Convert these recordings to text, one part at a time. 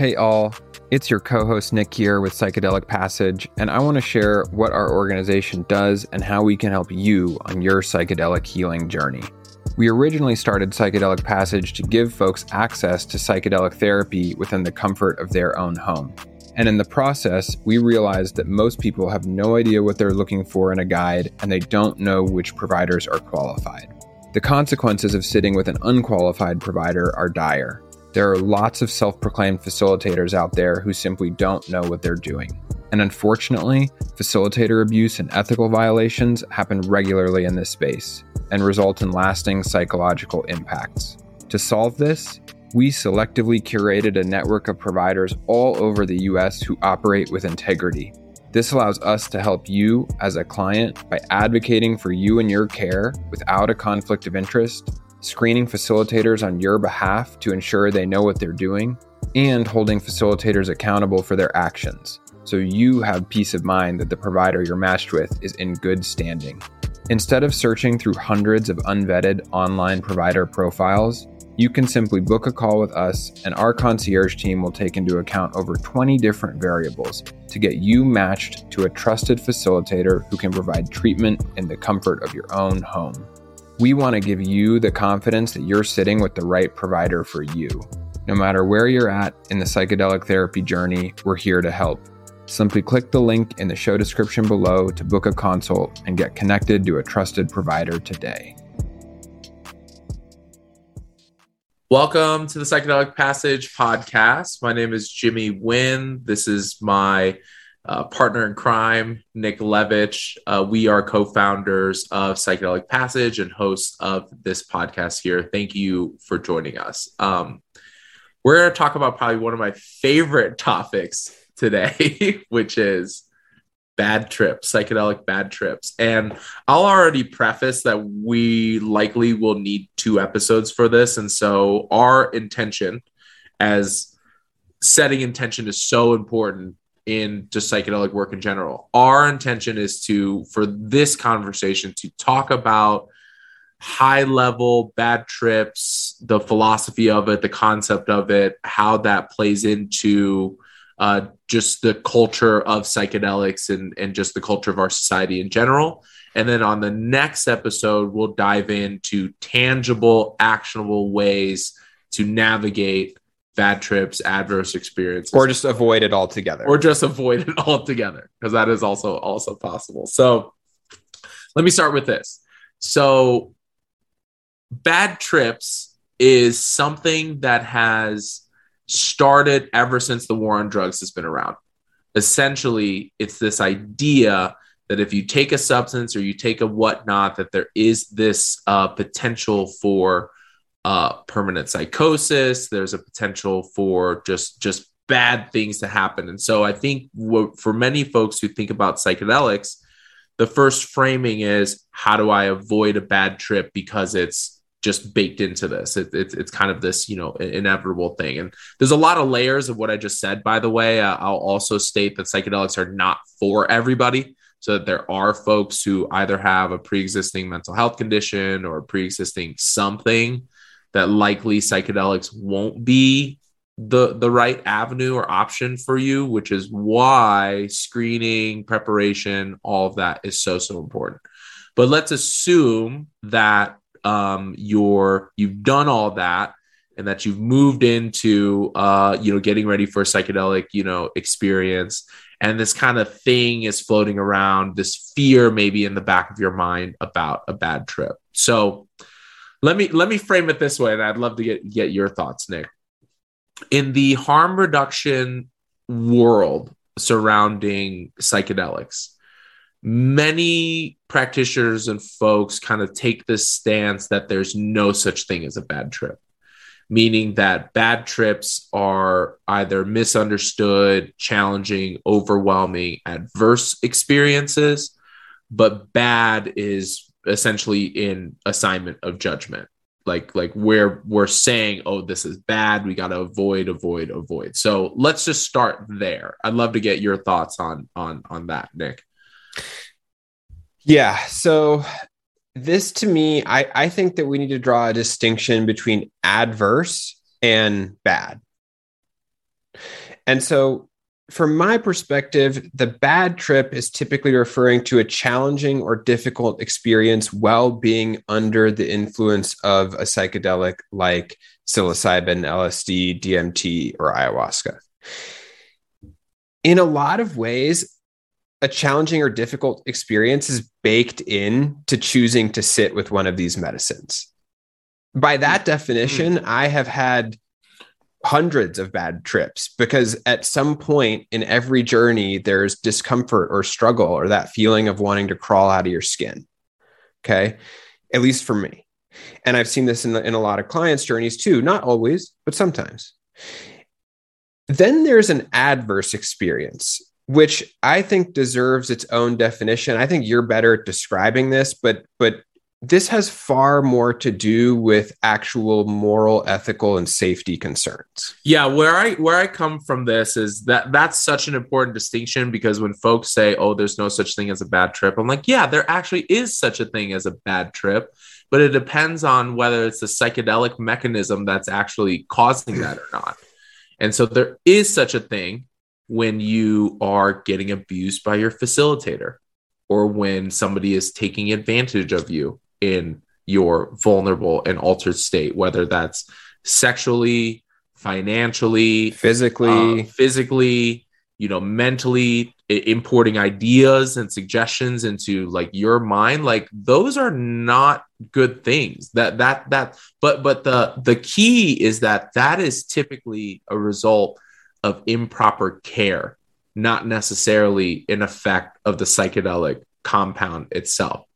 Hey, all. It's your co host Nick here with Psychedelic Passage, and I want to share what our organization does and how we can help you on your psychedelic healing journey. We originally started Psychedelic Passage to give folks access to psychedelic therapy within the comfort of their own home. And in the process, we realized that most people have no idea what they're looking for in a guide and they don't know which providers are qualified. The consequences of sitting with an unqualified provider are dire. There are lots of self proclaimed facilitators out there who simply don't know what they're doing. And unfortunately, facilitator abuse and ethical violations happen regularly in this space and result in lasting psychological impacts. To solve this, we selectively curated a network of providers all over the US who operate with integrity. This allows us to help you as a client by advocating for you and your care without a conflict of interest, screening facilitators on your behalf to ensure they know what they're doing, and holding facilitators accountable for their actions so you have peace of mind that the provider you're matched with is in good standing. Instead of searching through hundreds of unvetted online provider profiles, you can simply book a call with us, and our concierge team will take into account over 20 different variables to get you matched to a trusted facilitator who can provide treatment in the comfort of your own home. We want to give you the confidence that you're sitting with the right provider for you. No matter where you're at in the psychedelic therapy journey, we're here to help. Simply click the link in the show description below to book a consult and get connected to a trusted provider today. Welcome to the Psychedelic Passage podcast. My name is Jimmy Nguyen. This is my uh, partner in crime, Nick Levich. Uh, we are co founders of Psychedelic Passage and hosts of this podcast here. Thank you for joining us. Um, we're going to talk about probably one of my favorite topics today, which is bad trips, psychedelic bad trips. And I'll already preface that we likely will need two episodes for this. And so our intention as setting intention is so important in just psychedelic work in general. Our intention is to, for this conversation, to talk about high level bad trips, the philosophy of it, the concept of it, how that plays into uh, just the culture of psychedelics and, and just the culture of our society in general. And then on the next episode, we'll dive into tangible, actionable ways to navigate bad trips, adverse experiences, or just avoid it altogether, or just avoid it altogether, because that is also also possible. So, let me start with this. So, bad trips is something that has started ever since the war on drugs has been around. Essentially, it's this idea that if you take a substance or you take a whatnot, that there is this uh, potential for uh, permanent psychosis. There's a potential for just just bad things to happen. And so I think for many folks who think about psychedelics, the first framing is how do I avoid a bad trip because it's just baked into this. It, it, it's kind of this, you know, inevitable thing. And there's a lot of layers of what I just said, by the way. Uh, I'll also state that psychedelics are not for everybody. So that there are folks who either have a pre existing mental health condition or pre existing something that likely psychedelics won't be the the right avenue or option for you which is why screening preparation all of that is so so important. But let's assume that um, you're you've done all that and that you've moved into uh, you know getting ready for a psychedelic you know experience. And this kind of thing is floating around this fear maybe in the back of your mind about a bad trip. So let me let me frame it this way and i'd love to get get your thoughts nick. In the harm reduction world surrounding psychedelics many practitioners and folks kind of take this stance that there's no such thing as a bad trip, meaning that bad trips are either misunderstood, challenging, overwhelming, adverse experiences, but bad is essentially in assignment of judgment. Like, like where we're saying, oh, this is bad. We got to avoid, avoid, avoid. So let's just start there. I'd love to get your thoughts on on on that, Nick. Yeah. So this to me, I, I think that we need to draw a distinction between adverse and bad. And so from my perspective, the bad trip is typically referring to a challenging or difficult experience while being under the influence of a psychedelic like psilocybin, LSD, DMT, or ayahuasca. In a lot of ways, a challenging or difficult experience is baked in to choosing to sit with one of these medicines. By that definition, mm. I have had hundreds of bad trips because at some point in every journey there's discomfort or struggle or that feeling of wanting to crawl out of your skin okay? At least for me. And i've seen this in, the, in a lot of clients journeys too not always but sometimes. Then there's an adverse experience which i think deserves its own definition. I think you're better at describing this but but this has far more to do with actual moral ethical and safety concerns. Yeah where i where i come from this is that that's such an important distinction because when folks say oh there's no such thing as a bad trip i'm like yeah there actually is such a thing as a bad trip but it depends on whether it's the psychedelic mechanism that's actually causing that or not. And so there is such a thing when you are getting abused by your facilitator or when somebody is taking advantage of you in your vulnerable and altered state, whether that's sexually, financially, physically, uh, physically, you know, mentally importing ideas and suggestions into like your mind like those are not good things. That that that but but the the key is that that is typically a result of improper care not necessarily an effect of the psychedelic compound itself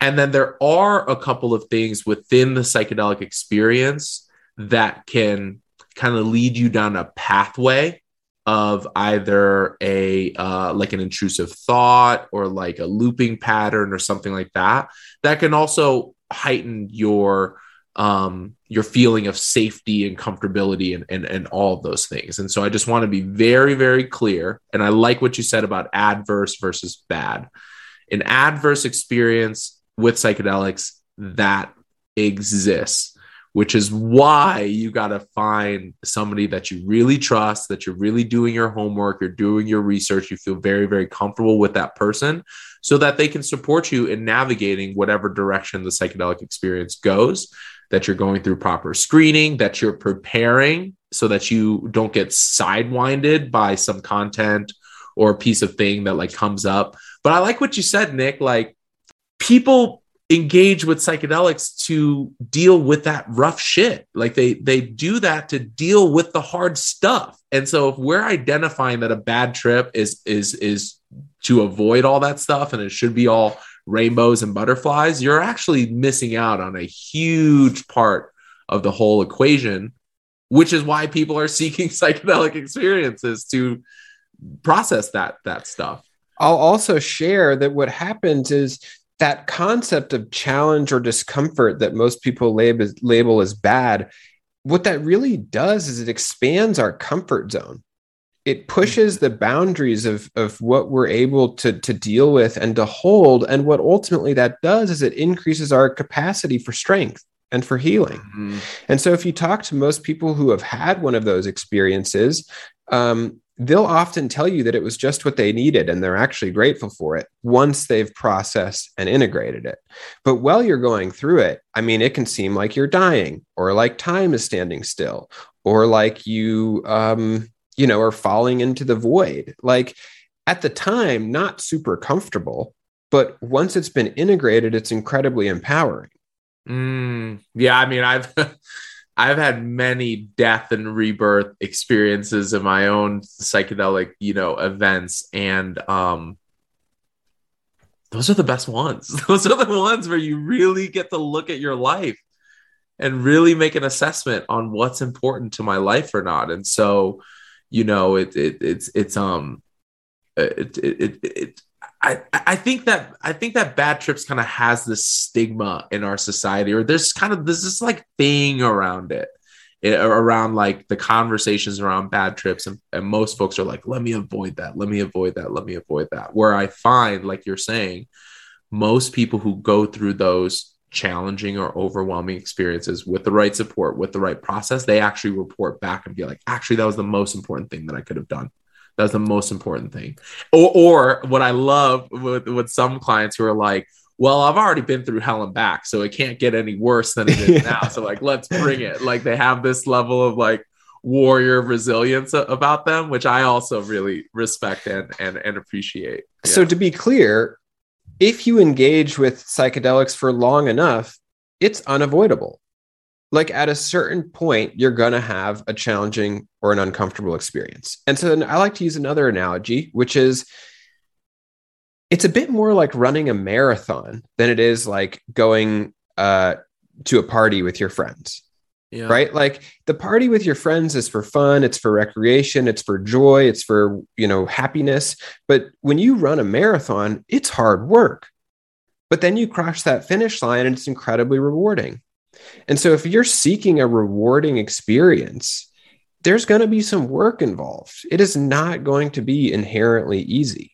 and then there are a couple of things within the psychedelic experience that can kind of lead you down a pathway of either a uh, like an intrusive thought or like a looping pattern or something like that that can also heighten your um, your feeling of safety and comfortability and, and and all of those things. And so i just want to be very very clear and i like what you said about adverse versus bad. An adverse experience with psychedelics that exists which is why you got to find somebody that you really trust that you're really doing your homework you're doing your research you feel very very comfortable with that person so that they can support you in navigating whatever direction the psychedelic experience goes that you're going through proper screening that you're preparing so that you don't get sidewinded by some content or a piece of thing that like comes up. But i like what you said nick like people engage with psychedelics to deal with that rough shit. Like they they do that to deal with the hard stuff. And so if we're identifying that a bad trip is is is to avoid all that stuff and it should be all rainbows and butterflies you're actually missing out on a huge part of the whole equation which is why people are seeking psychedelic experiences to process that that stuff. I'll also share that what happens is that concept of challenge or discomfort that most people label, label as bad, what that really does is it expands our comfort zone. It pushes the boundaries of, of what we're able to, to deal with and to hold. And what ultimately that does is it increases our capacity for strength and for healing. Mm-hmm. And so, if you talk to most people who have had one of those experiences, um, they'll often tell you that it was just what they needed and they're actually grateful for it once they've processed and integrated it. But while you're going through it, I mean, it can seem like you're dying or like time is standing still or like you, um, you know, are falling into the void. Like at the time, not super comfortable, but once it's been integrated, it's incredibly empowering. Mm, yeah. I mean, I've, I've had many death and rebirth experiences in my own psychedelic, you know, events. And um those are the best ones. Those are the ones where you really get to look at your life and really make an assessment on what's important to my life or not. And so, you know, it, it it's it's um it it, it, it I, I think that I think that bad trips kind of has this stigma in our society, or there's kind of this this like thing around it, it, around like the conversations around bad trips, and, and most folks are like, let me avoid that, let me avoid that, let me avoid that. Where I find, like you're saying, most people who go through those challenging or overwhelming experiences with the right support, with the right process, they actually report back and be like, actually, that was the most important thing that I could have done. That's the most important thing. Or, or what I love with, with some clients who are like, well, I've already been through hell and back, so it can't get any worse than it is yeah. now. So like, let's bring it. Like they have this level of like warrior resilience about them, which I also really respect and and, and appreciate. Yeah. So to be clear, if you engage with psychedelics for long enough, it's unavoidable like at a certain point you're going to have a challenging or an uncomfortable experience. And so i like to use another analogy which is it's a bit more like running a marathon than it is like going uh, to a party with your friends. Yeah. right? Like the party with your friends is for fun it's for recreation it's for joy it's for you know happiness. But when you run a marathon it's hard work. But then you cross that finish line and it's incredibly rewarding and so if you're seeking a rewarding experience, there's going to be some work involved. It is not going to be inherently easy.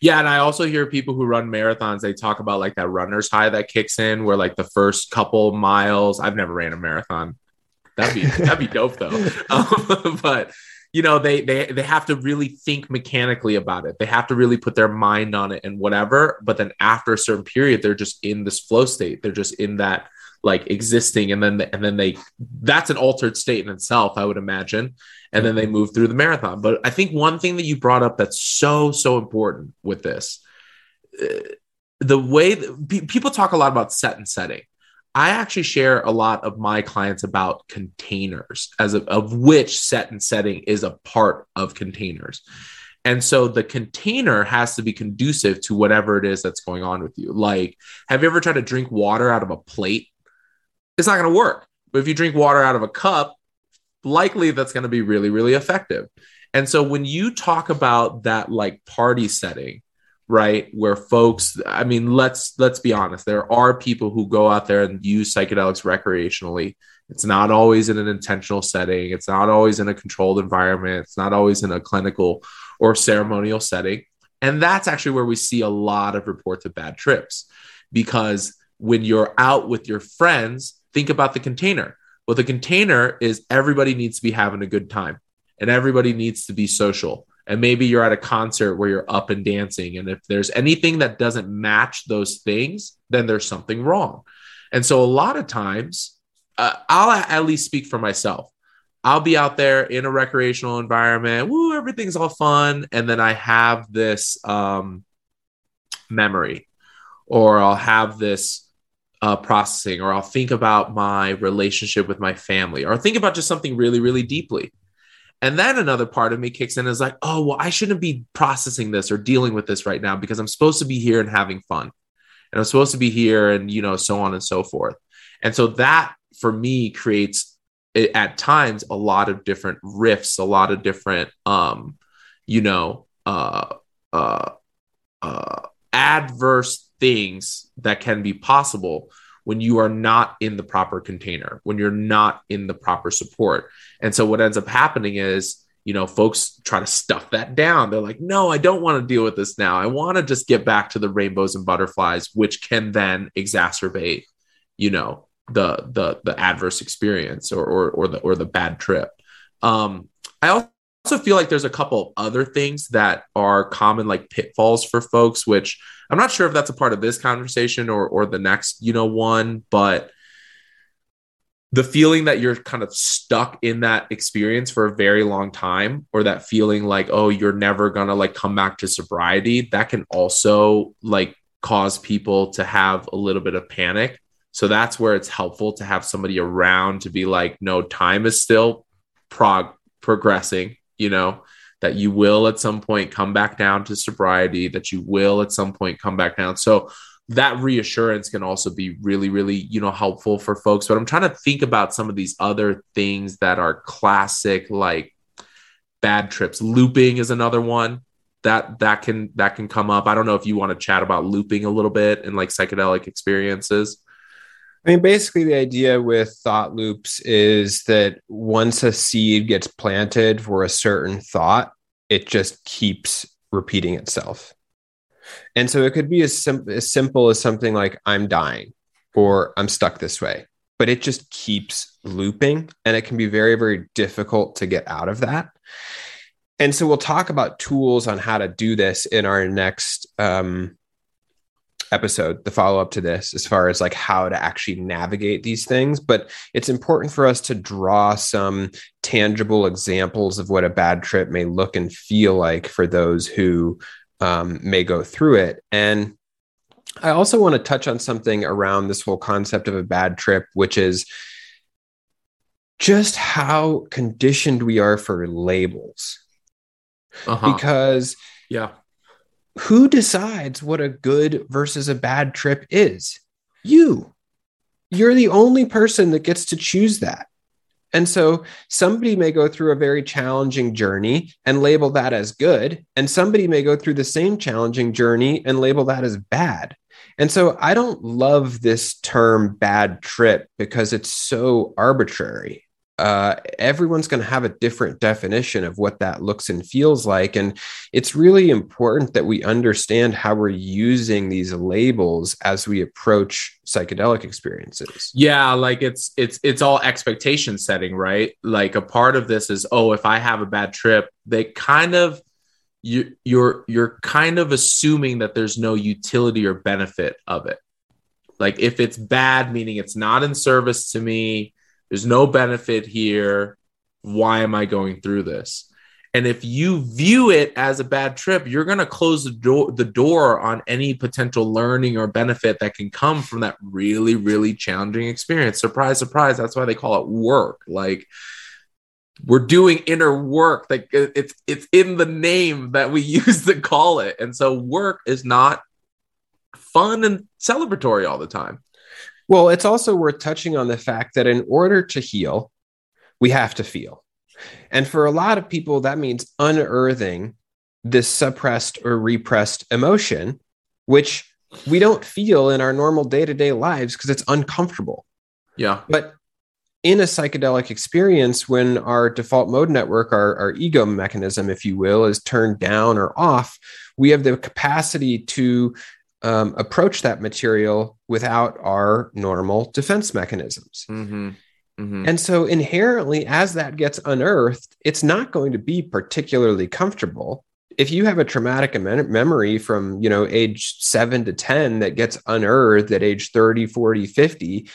Yeah, and I also hear people who run marathons, they talk about like that runner's high that kicks in where like the first couple miles, I've never ran a marathon. That'd be that'd be dope though. Um, but you know, they they they have to really think mechanically about it. They have to really put their mind on it and whatever. But then after a certain period, they're just in this flow state. They're just in that like existing and then and then they that's an altered state in itself i would imagine and then they move through the marathon but i think one thing that you brought up that's so so important with this uh, the way that, people talk a lot about set and setting i actually share a lot of my clients about containers as of, of which set and setting is a part of containers and so the container has to be conducive to whatever it is that's going on with you. Like, have you ever tried to drink water out of a plate? It's not going to work. But if you drink water out of a cup, likely that's going to be really, really effective. And so when you talk about that like party setting, right, where folks, I mean, let's let's be honest, there are people who go out there and use psychedelics recreationally. It's not always in an intentional setting. It's not always in a controlled environment. It's not always in a clinical or ceremonial setting. And that's actually where we see a lot of reports of bad trips because when you're out with your friends, think about the container. Well, the container is everybody needs to be having a good time and everybody needs to be social. And maybe you're at a concert where you're up and dancing. And if there's anything that doesn't match those things, then there's something wrong. And so a lot of times, uh, I'll at least speak for myself. I'll be out there in a recreational environment. Woo, everything's all fun. And then I have this um, memory, or I'll have this uh, processing, or I'll think about my relationship with my family, or think about just something really, really deeply. And then another part of me kicks in and is like, oh, well, I shouldn't be processing this or dealing with this right now because I'm supposed to be here and having fun. And I'm supposed to be here and, you know, so on and so forth. And so that for me creates at times a lot of different rifts, a lot of different, um, you know, uh, uh, uh, adverse things that can be possible when you are not in the proper container, when you're not in the proper support. And so what ends up happening is, you know, folks try to stuff that down. They're like, no, I don't want to deal with this now. I want to just get back to the rainbows and butterflies, which can then exacerbate, you know, the the the adverse experience or or, or the or the bad trip. Um, I also also feel like there's a couple other things that are common like pitfalls for folks which i'm not sure if that's a part of this conversation or or the next you know one but the feeling that you're kind of stuck in that experience for a very long time or that feeling like oh you're never going to like come back to sobriety that can also like cause people to have a little bit of panic. So that's where it's helpful to have somebody around to be like no time is still prog progressing you know, that you will at some point come back down to sobriety, that you will at some point come back down. So that reassurance can also be really, really, you know, helpful for folks. But I'm trying to think about some of these other things that are classic, like bad trips. Looping is another one that that can that can come up. I don't know if you want to chat about looping a little bit and like psychedelic experiences. I mean, basically, the idea with thought loops is that once a seed gets planted for a certain thought, it just keeps repeating itself. And so it could be as, sim- as simple as something like, I'm dying. or I'm stuck this way. But it just keeps looping and it can be very, very difficult to get out of that. And so we'll talk about tools on how to do this in our next um, episode, the follow up to this, as far as like how to actually navigate these things. But it's important for us to draw some tangible examples of what a bad trip may look and feel like for those who um, may go through it. And I also want to touch on something around this whole concept of a bad trip, which is just how conditioned we are for labels. Uh-huh. Because yeah who decides what a good versus a bad trip is? You. You're the only person that gets to choose that. And so somebody may go through a very challenging journey and label that as good. And somebody may go through the same challenging journey and label that as bad. And so I don't love this term bad trip because it's so arbitrary uh, everyone's going to have a different definition of what that looks and feels like. And it's really important that we understand how we're using these labels as we approach psychedelic experiences. Yeah, like it's it's it's all expectation setting, right? Like a part of this is, oh, if I have a bad trip, they kind of you you're you're kind of assuming that there's no utility or benefit of it. Like if it's bad, meaning it's not in service to me, there's no benefit here. Why am I going through this? And if you view it as a bad trip, you're going to close the door, the door on any potential learning or benefit that can come from that really, really challenging experience. Surprise, surprise. That's why they call it work. Like we're doing inner work. Like it's it's in the name that we use to call it. And so work is not fun and celebratory all the time. Well, it's also worth touching on the fact that in order to heal, we have to feel. And for a lot of people, that means unearthing this suppressed or repressed emotion, which we don't feel in our normal day to day lives because it's uncomfortable. Yeah. But in a psychedelic experience, when our default mode network, our, our ego mechanism, if you will, is turned down or off, we have the capacity to um, approach that material without our normal defense mechanisms. Mm-hmm. Mm-hmm. And so, inherently, as that gets unearthed, it's not going to be particularly comfortable. If you have a traumatic mem- memory from, you know, age seven to 10 that gets unearthed at age 30, 40, 50,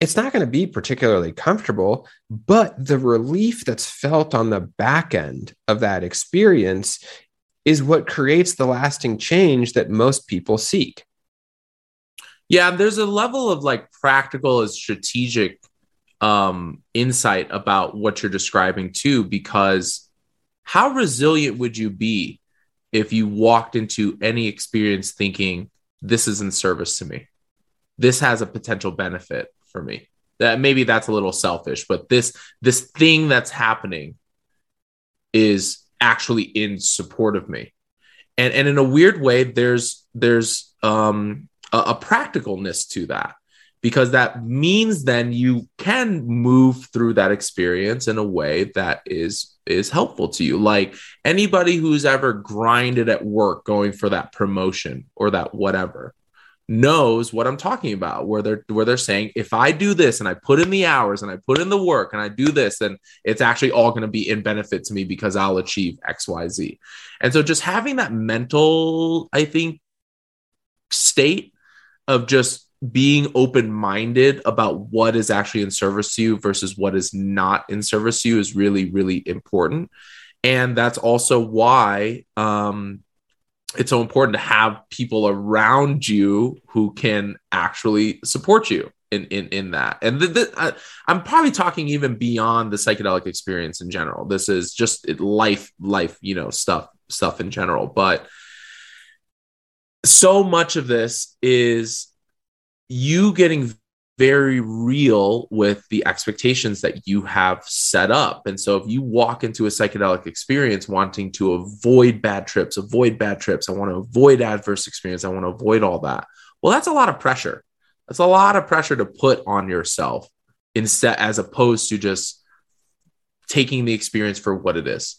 it's not going to be particularly comfortable. But the relief that's felt on the back end of that experience is what creates the lasting change that most people seek. Yeah, there's a level of like practical and strategic um, insight about what you're describing too, because how resilient would you be if you walked into any experience thinking this is in service to me? This has a potential benefit for me. That maybe that's a little selfish, but this this thing that's happening is actually in support of me. And and in a weird way there's there's um a, a practicalness to that because that means then you can move through that experience in a way that is is helpful to you. Like anybody who's ever grinded at work going for that promotion or that whatever knows what I'm talking about, where they're where they're saying, if I do this and I put in the hours and I put in the work and I do this, then it's actually all going to be in benefit to me because I'll achieve X, Y, Z. And so just having that mental, I think, state of just being open-minded about what is actually in service to you versus what is not in service to you is really, really important. And that's also why um, it's so important to have people around you who can actually support you in in, in that. And the, the, i'm probably talking even beyond the psychedelic experience in general. This is just life life you know stuff stuff in general. But so much of this is you getting very real with the expectations that you have set up. And so if you walk into a psychedelic experience wanting to avoid bad trips, avoid bad trips, I want to avoid adverse experience, I want to avoid all that. Well, that's a lot of pressure. That's a lot of pressure to put on yourself instead as opposed to just taking the experience for what it is.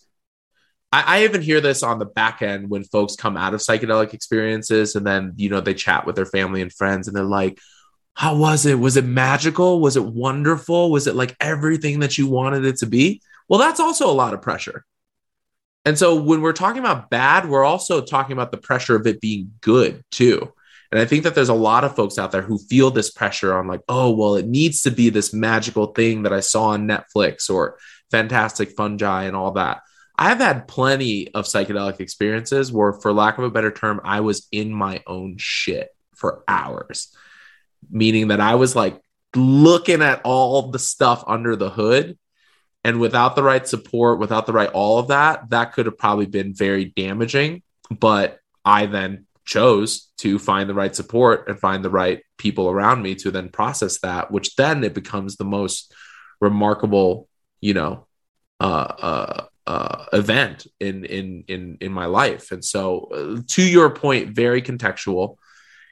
I, I even hear this on the back end when folks come out of psychedelic experiences and then, you know, they chat with their family and friends and they're like, how was it? Was it magical? Was it wonderful? Was it like everything that you wanted it to be? Well, that's also a lot of pressure. And so when we're talking about bad, we're also talking about the pressure of it being good too. And I think that there's a lot of folks out there who feel this pressure on, like, oh, well, it needs to be this magical thing that I saw on Netflix or Fantastic Fungi and all that. I've had plenty of psychedelic experiences where, for lack of a better term, I was in my own shit for hours, meaning that I was like looking at all the stuff under the hood. And without the right support, without the right all of that, that could have probably been very damaging. But I then chose to find the right support and find the right people around me to then process that, which then it becomes the most remarkable, you know, uh, uh, uh, event in in in in my life. And so, uh, to your point, very contextual.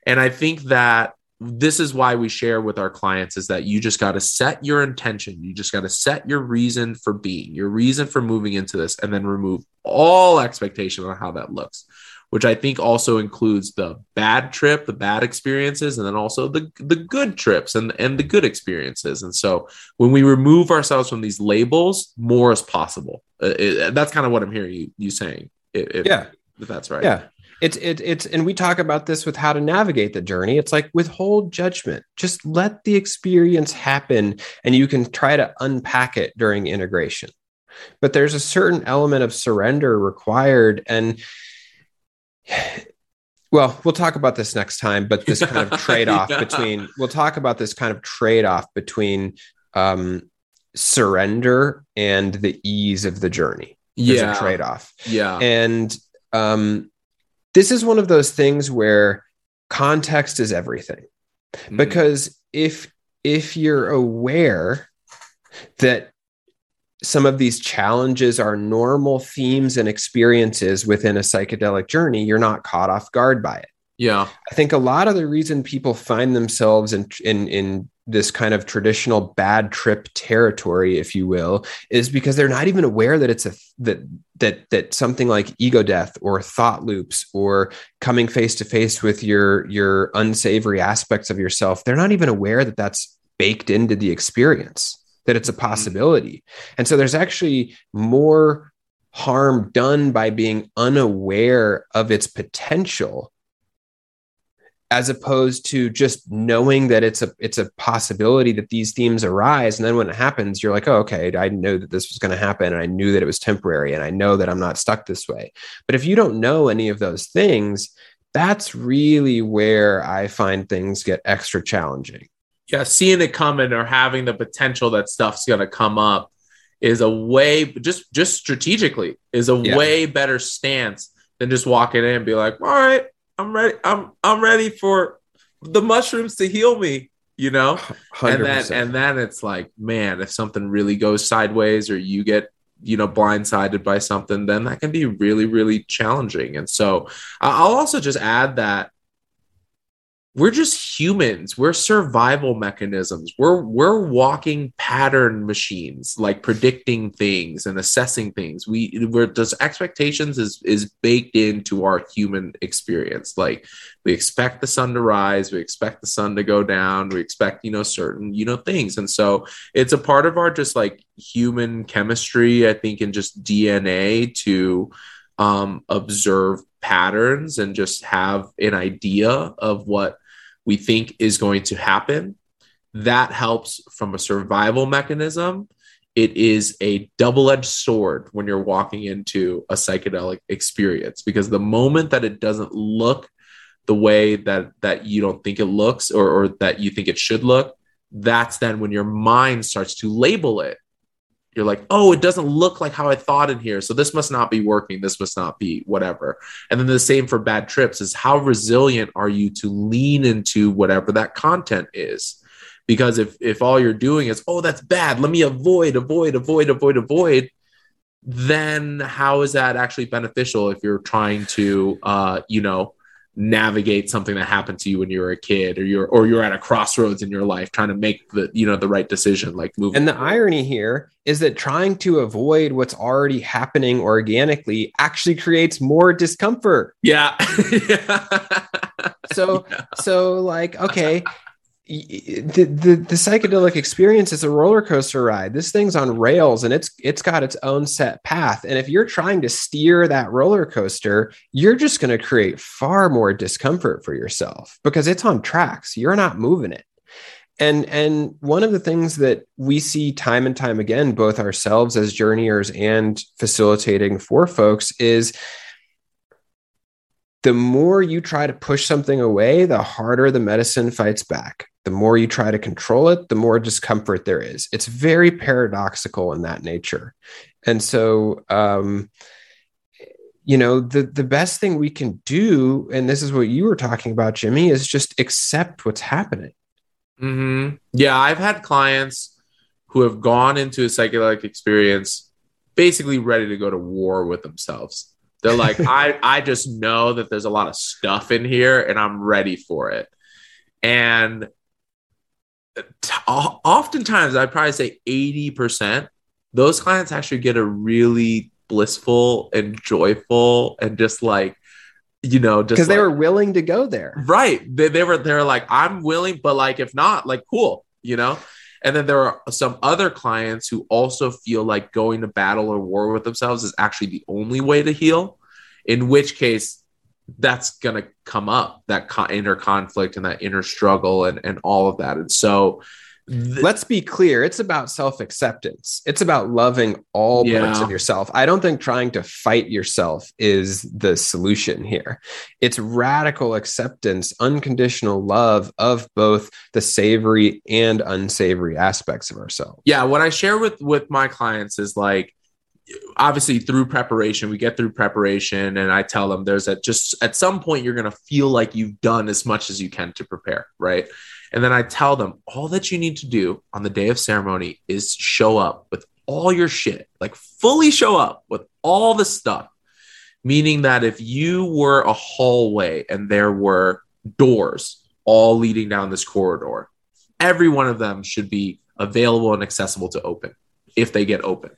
And I think that this is why we share with our clients is that you just got to set your intention. You just got to set your reason for being, your reason for moving into this, and then remove all expectation on how that looks which I think also includes the bad trip, the bad experiences, and then also the the good trips and and the good experiences. And so when we remove ourselves from these labels, more is possible. Uh, it, that's kind of what I'm hearing you you saying. If, yeah, if that's right. Yeah. It's it, it's and we talk about this with how to navigate the journey. It's like withhold judgment. Just let the experience happen and you can try to unpack it during integration. But there's a certain element of surrender required and well, we'll talk about this next time, but this kind of trade off yeah. between, we'll talk about this kind of trade off between um, surrender and the ease of the journey. There's yeah. a trade off. Yeah. And um, this is one of those things where context is everything. Mm. Because if, if you're aware that some of these challenges are normal themes and experiences within a psychedelic journey, you're not caught off guard by it. Yeah. I think a lot of the reason people find themselves in in in this kind of traditional bad trip territory, if you will, is because they're not even aware that it's a that that that something like ego death or thought loops or coming face to face with your your unsavory aspects of yourself. They're not even aware that that's baked into the experience that it's a mm-hmm. possibility. And so there's actually more harm done by being unaware of its potential as opposed to just knowing that it's a it's a possibility that these themes arise. And then when it happens you're like oh okay i know that this was going to happen and i knew that it was temporary and i know that i'm not stuck this way. But if you don't know any of those things that's really where i find things get extra challenging. Yeah, seeing it coming or having the potential that stuff's going to come up is a way just just strategically is a yeah. way better stance than just walking in and be like, "All right, I'm ready. I'm I'm ready for the mushrooms to heal me." You know, 100%. and then and then it's like, man, if something really goes sideways or you get you know blindsided by something, then that can be really really challenging. And so I'll also just add that we're just humans. We're survival mechanisms. We're we're walking pattern machines like predicting things and assessing things. We we're just expectations is is baked into our human experience. Like we expect the sun to rise we expect the sun to go down we expect you know certain you know things. And so it's a part of our just like human chemistry i think and just dna to um observe patterns and just have an idea of what we think is going to happen. That helps from a survival mechanism. It is a double edged sword when you're walking into a psychedelic experience because the moment that it doesn't look the way that that you don't think it looks or, or that you think it should look that's then when your mind starts to label it you're like, oh, it doesn't look like how I thought in here. So this must not be working. This must not be whatever. And then the same for bad trips is how resilient are you to lean into whatever that content is? Because if if all you're doing is, oh, that's bad, let me avoid, avoid, avoid, avoid, avoid, then how is that actually beneficial if you're trying to uh, you know, navigate something that happened to you when you were a kid or you're or you're at a crossroads in your life trying to make the you know the right decision like move and the forward. irony here is that trying to avoid what's already happening organically actually creates more discomfort yeah, so yeah. so like okay the, the, psychedelic experience is a roller coaster ride. This thing's on rails and it's it's got its own set path. And if you're trying to steer that roller coaster, you're just going to create far more discomfort for yourself because it's on tracks. You're not moving it. And and one of the things that we see time and time again, both ourselves as journeyers and facilitating for folks, is the more you try to push something away, the harder the medicine fights back. The more you try to control it, the more discomfort there is. It's very paradoxical in that nature. And so, um, you know, the, the best thing we can do, and this is what you were talking about, Jimmy, is just accept what's happening. Mm-hmm. Yeah, I've had clients who have gone into a psychedelic experience basically ready to go to war with themselves they're like, I, I just know that there's a lot of stuff in here and I'm ready for it. And t- oftentimes, I'd probably say 80%, those clients actually get a really blissful and joyful and just like, you know, just because like, they were willing to go there. Right. They, they were, they were like, I'm willing, but like, if not, like, cool, you know? And then there are some other clients who also feel like going to battle or war with themselves is actually the only way to heal, in which case that's going to come up that inner conflict and that inner struggle and, and all of that. And so Th- Let's be clear. It's about self acceptance. It's about loving all yeah. parts of yourself. I don't think trying to fight yourself is the solution here. It's radical acceptance, unconditional love of both the savory and unsavory aspects of ourselves. Yeah. What I share with with my clients is like, obviously through preparation we get through preparation and i tell them there's at just at some point you're going to feel like you've done as much as you can to prepare right and then I tell them all that you need to do on the day of ceremony is show up with all your shit, like fully show up with all the stuff. Meaning that if you were a hallway and there were doors all leading down this corridor, every one of them should be available and accessible to open if they get open.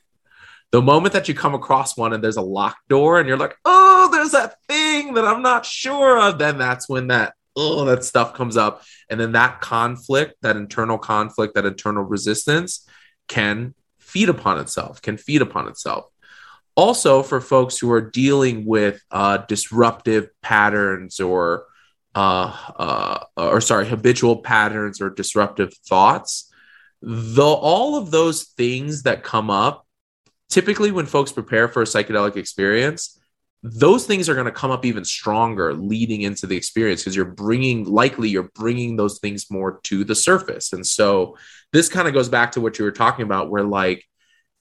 The moment that you come across one and there's a locked door and you're like, oh, there's that thing that I'm not sure of, then that's when that oh, that stuff comes up. And then that conflict, that internal conflict, that internal resistance can feed upon itself, can feed upon itself. Also, for folks who are dealing with uh, disruptive patterns or uh, uh, or sorry, habitual patterns or disruptive thoughts, the all of those things that come up typically when folks prepare for a psychedelic experience those things are going to come up even stronger leading into the experience because you're bringing likely you're bringing those things more to the surface. And so this kind of goes back to what you were talking about where like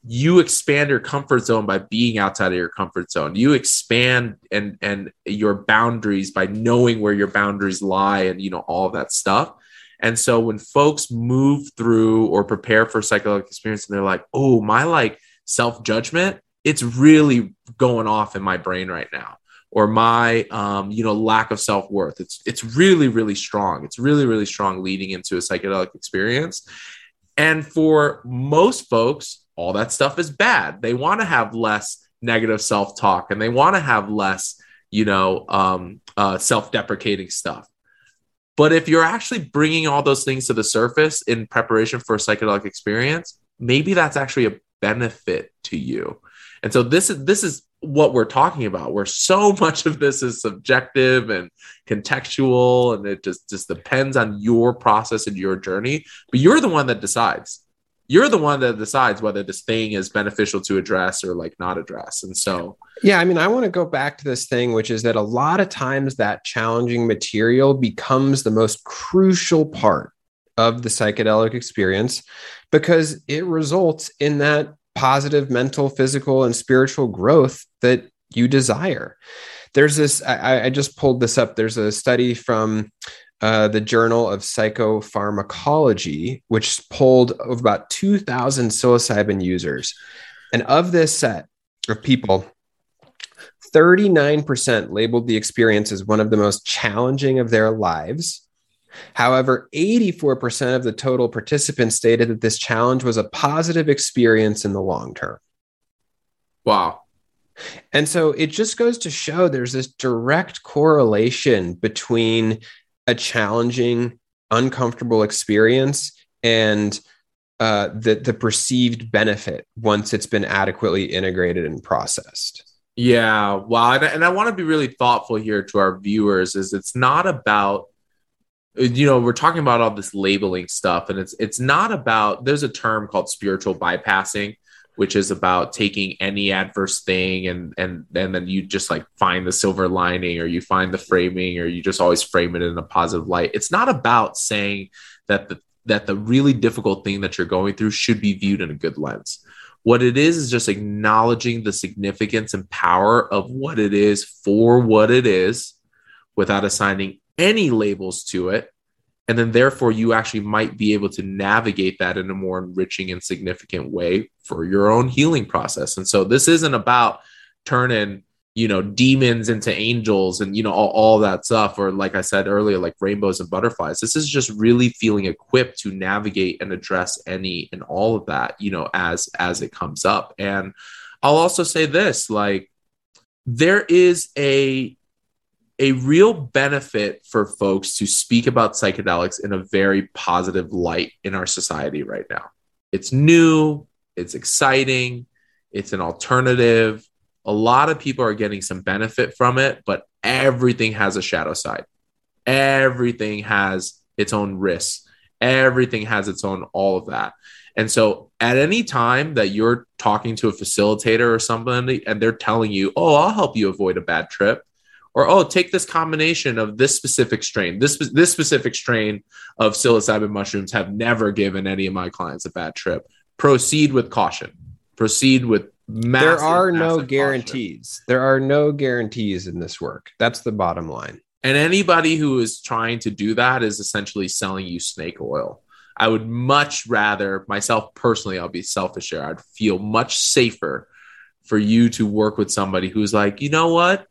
you expand your comfort zone by being outside of your comfort zone. You expand and and your boundaries by knowing where your boundaries lie and you know all of that stuff. And so when folks move through or prepare for psychedelic experience and they're like oh my like self judgment it's really going off in my brain right now. Or my um, you know lack of self-worth. It's it's really really strong. It's really really strong leading into a psychedelic experience. And for most folks all that stuff is bad. They want to have less negative self-talk and they want to have less you know um, uh, self-deprecating stuff. But if you're actually bringing all those things to the surface in preparation for a psychedelic experience maybe that's actually a benefit to you. And so this is this is what we're talking about where so much of this is subjective and contextual and it just just depends on your process and your journey. But you're the one that decides. You're the one that decides whether this thing is beneficial to address or like not address. And so yeah i mean i want to go back to this thing which is that a lot of times that challenging material becomes the most crucial part of the psychedelic experience because it results in that positive mental, physical, and spiritual growth that you desire. There's this, I, I just pulled this up. There's a study from uh, the Journal of Psychopharmacology, which polled of about 2,000 psilocybin users. And of this set of people, 39% labeled the experience as one of the most challenging of their lives. However, 84% of the total participants stated that this challenge was a positive experience in the long term. Wow. And so it just goes to show there's this direct correlation between a challenging uncomfortable experience and uh, the the perceived benefit once it's been adequately integrated and processed. Yeah, wow, and, and I want to be really thoughtful here to our viewers. Is it's not about you know we're talking about all this labeling stuff and it's it's not about there's a term called spiritual bypassing which is about taking any adverse thing and and and then you just like find the silver lining or you find the framing or you just always frame it in a positive light. It's not about saying that the that the really difficult thing that you're going through should be viewed in a good lens. What it is is just acknowledging the significance and power of what it is for what it is without assigning any labels to it. And then therefore you actually might be able to navigate that in a more enriching and significant way for your own healing process. And so this isn't about turning you know demons into angels and you know all, all that stuff or like i said earlier like rainbows and butterflies. This is just really feeling equipped to navigate and address any and all of that you know as as it comes up. And i'll also say this like there is a a real benefit for folks to speak about psychedelics in a very positive light in our society right now. It's new, it's exciting, it's an alternative. A lot of people are getting some benefit from it, but everything has a shadow side. Everything has its own risks. Everything has its own all of that. And so at any time that you're talking to a facilitator or somebody and they're telling you, "Oh, I'll help you avoid a bad trip." Or oh take this combination of this specific strain this this specific strain of psilocybin mushrooms have never given any of my clients a bad trip. Proceed with caution. Proceed with massive, there are no guarantees caution. there are no guarantees in this work. That's the bottom line. And anybody who is trying to do that is essentially selling you snake oil. I would much rather myself personally i'll be selfish here i'd feel much safer for you to work with somebody who's like you know what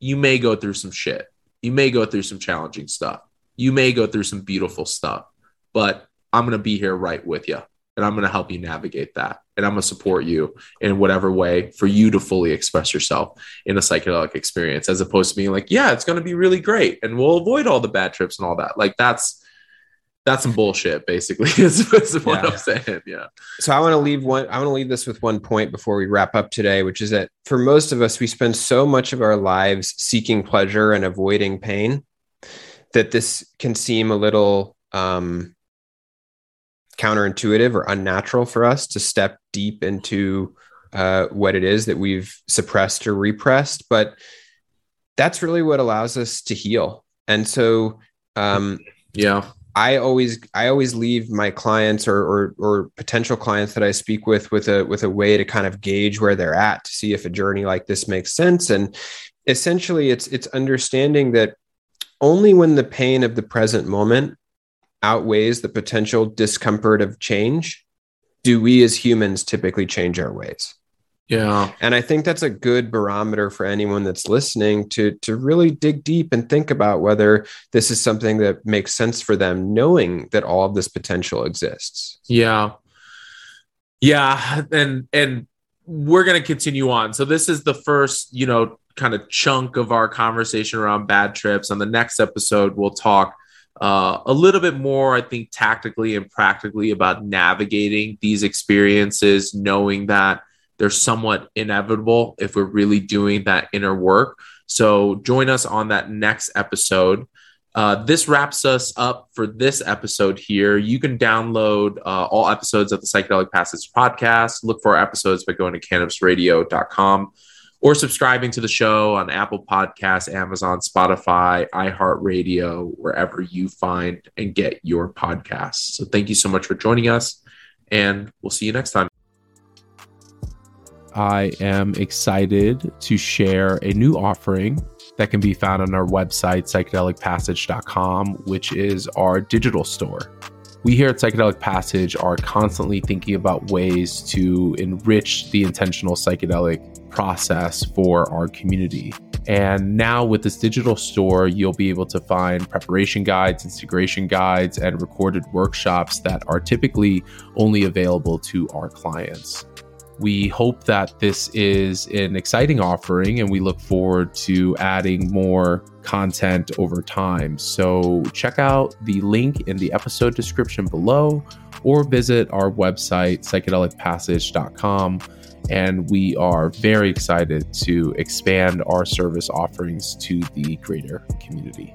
you may go through some shit. You may go through some challenging stuff. You may go through some beautiful stuff, but I'm going to be here right with you and I'm going to help you navigate that. And I'm going to support you in whatever way for you to fully express yourself in a psychedelic experience, as opposed to being like, yeah, it's going to be really great and we'll avoid all the bad trips and all that. Like, that's that's some bullshit basically is, is what yeah. i'm saying yeah. So i want to leave one i want to leave this with one point before we wrap up today which is that for most of us we spend so much of our lives seeking pleasure and avoiding pain that this can seem a little um, counterintuitive or unnatural for us to step deep into uh, what it is that we've suppressed or repressed but that's really what allows us to heal. And so um, yeah I always I always leave my clients or, or, or potential clients that I speak with with a with a way to kind of gauge where they're at to see if a journey like this makes sense. And essentially it's it's understanding that only when the pain of the present moment outweighs the potential discomfort of change do we as humans typically change our ways yeah. And I think that's a good barometer for anyone that's listening to to really dig deep and think about whether this is something that makes sense for them knowing that all of this potential exists. Yeah. Yeah, and and we're going to continue on. So this is the first, you know, kind of chunk of our conversation around bad trips. On the next episode we'll talk uh, a little bit more, I think, tactically and practically about navigating these experiences, knowing that they're somewhat inevitable if we're really doing that inner work. So join us on that next episode. Uh, this wraps us up for this episode here. You can download uh, all episodes of the Psychedelic Passage podcast. Look for our episodes by going to cannabisradio.com or subscribing to the show on Apple Podcasts, Amazon, Spotify, iHeartRadio, wherever you find and get your podcasts. So thank you so much for joining us, and we'll see you next time. I am excited to share a new offering that can be found on our website, psychedelicpassage.com, which is our digital store. We here at Psychedelic Passage are constantly thinking about ways to enrich the intentional psychedelic process for our community. And now with this digital store, you'll be able to find preparation guides, integration guides, and recorded workshops that are typically only available to our clients. We hope that this is an exciting offering and we look forward to adding more content over time. So check out the link in the episode description below or visit our website, psychedelicpassage.com. And we are very excited to expand our service offerings to the greater community.